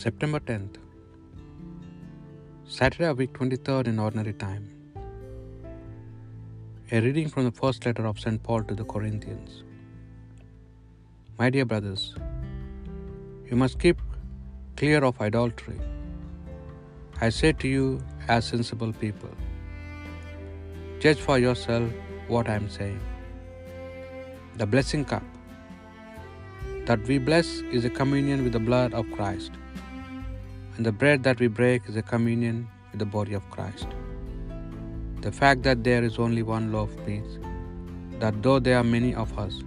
September 10th, Saturday of week 23rd in ordinary time. A reading from the first letter of St. Paul to the Corinthians. My dear brothers, you must keep clear of idolatry. I say to you, as sensible people, judge for yourself what I am saying. The blessing cup that we bless is a communion with the blood of Christ, and the bread that we break is a communion with the body of Christ. The fact that there is only one loaf means that though there are many of us,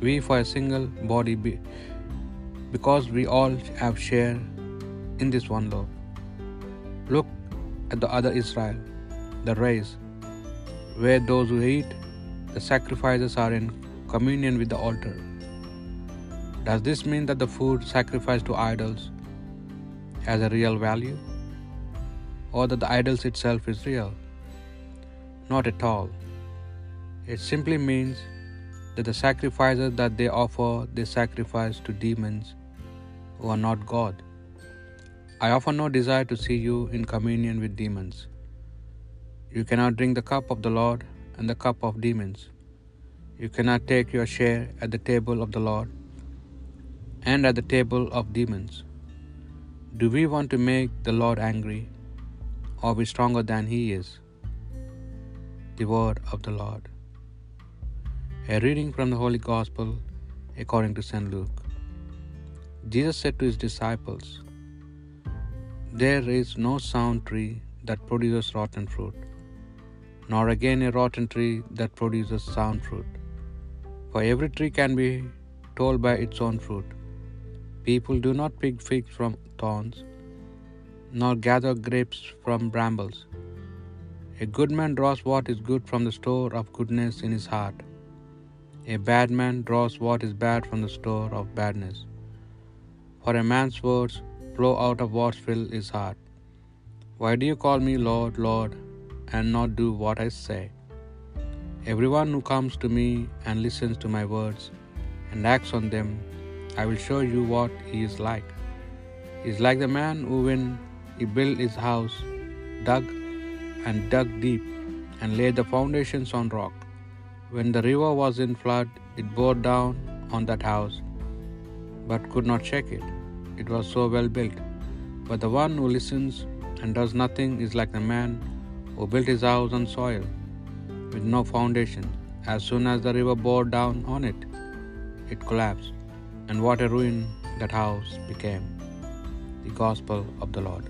we for a single body be, because we all have share in this one loaf. Look at the other Israel, the race, where those who eat the sacrifices are in communion with the altar. Does this mean that the food sacrificed to idols has a real value? Or that the idols itself is real? Not at all. It simply means that the sacrifices that they offer, they sacrifice to demons who are not God. I offer no desire to see you in communion with demons. You cannot drink the cup of the Lord and the cup of demons. You cannot take your share at the table of the Lord and at the table of demons. Do we want to make the Lord angry or be stronger than He is? The word of the Lord. A reading from the Holy Gospel according to St. Luke. Jesus said to his disciples, There is no sound tree that produces rotten fruit, nor again a rotten tree that produces sound fruit. For every tree can be told by its own fruit. People do not pick figs from thorns, nor gather grapes from brambles. A good man draws what is good from the store of goodness in his heart. A bad man draws what is bad from the store of badness. For a man's words flow out of what fills his heart. Why do you call me Lord, Lord, and not do what I say? Everyone who comes to me and listens to my words and acts on them, I will show you what he is like. He is like the man who, when he built his house, dug and dug deep and laid the foundations on rock. When the river was in flood, it bore down on that house, but could not shake it. It was so well built. But the one who listens and does nothing is like the man who built his house on soil, with no foundation. As soon as the river bore down on it, it collapsed, and what a ruin that house became. The Gospel of the Lord.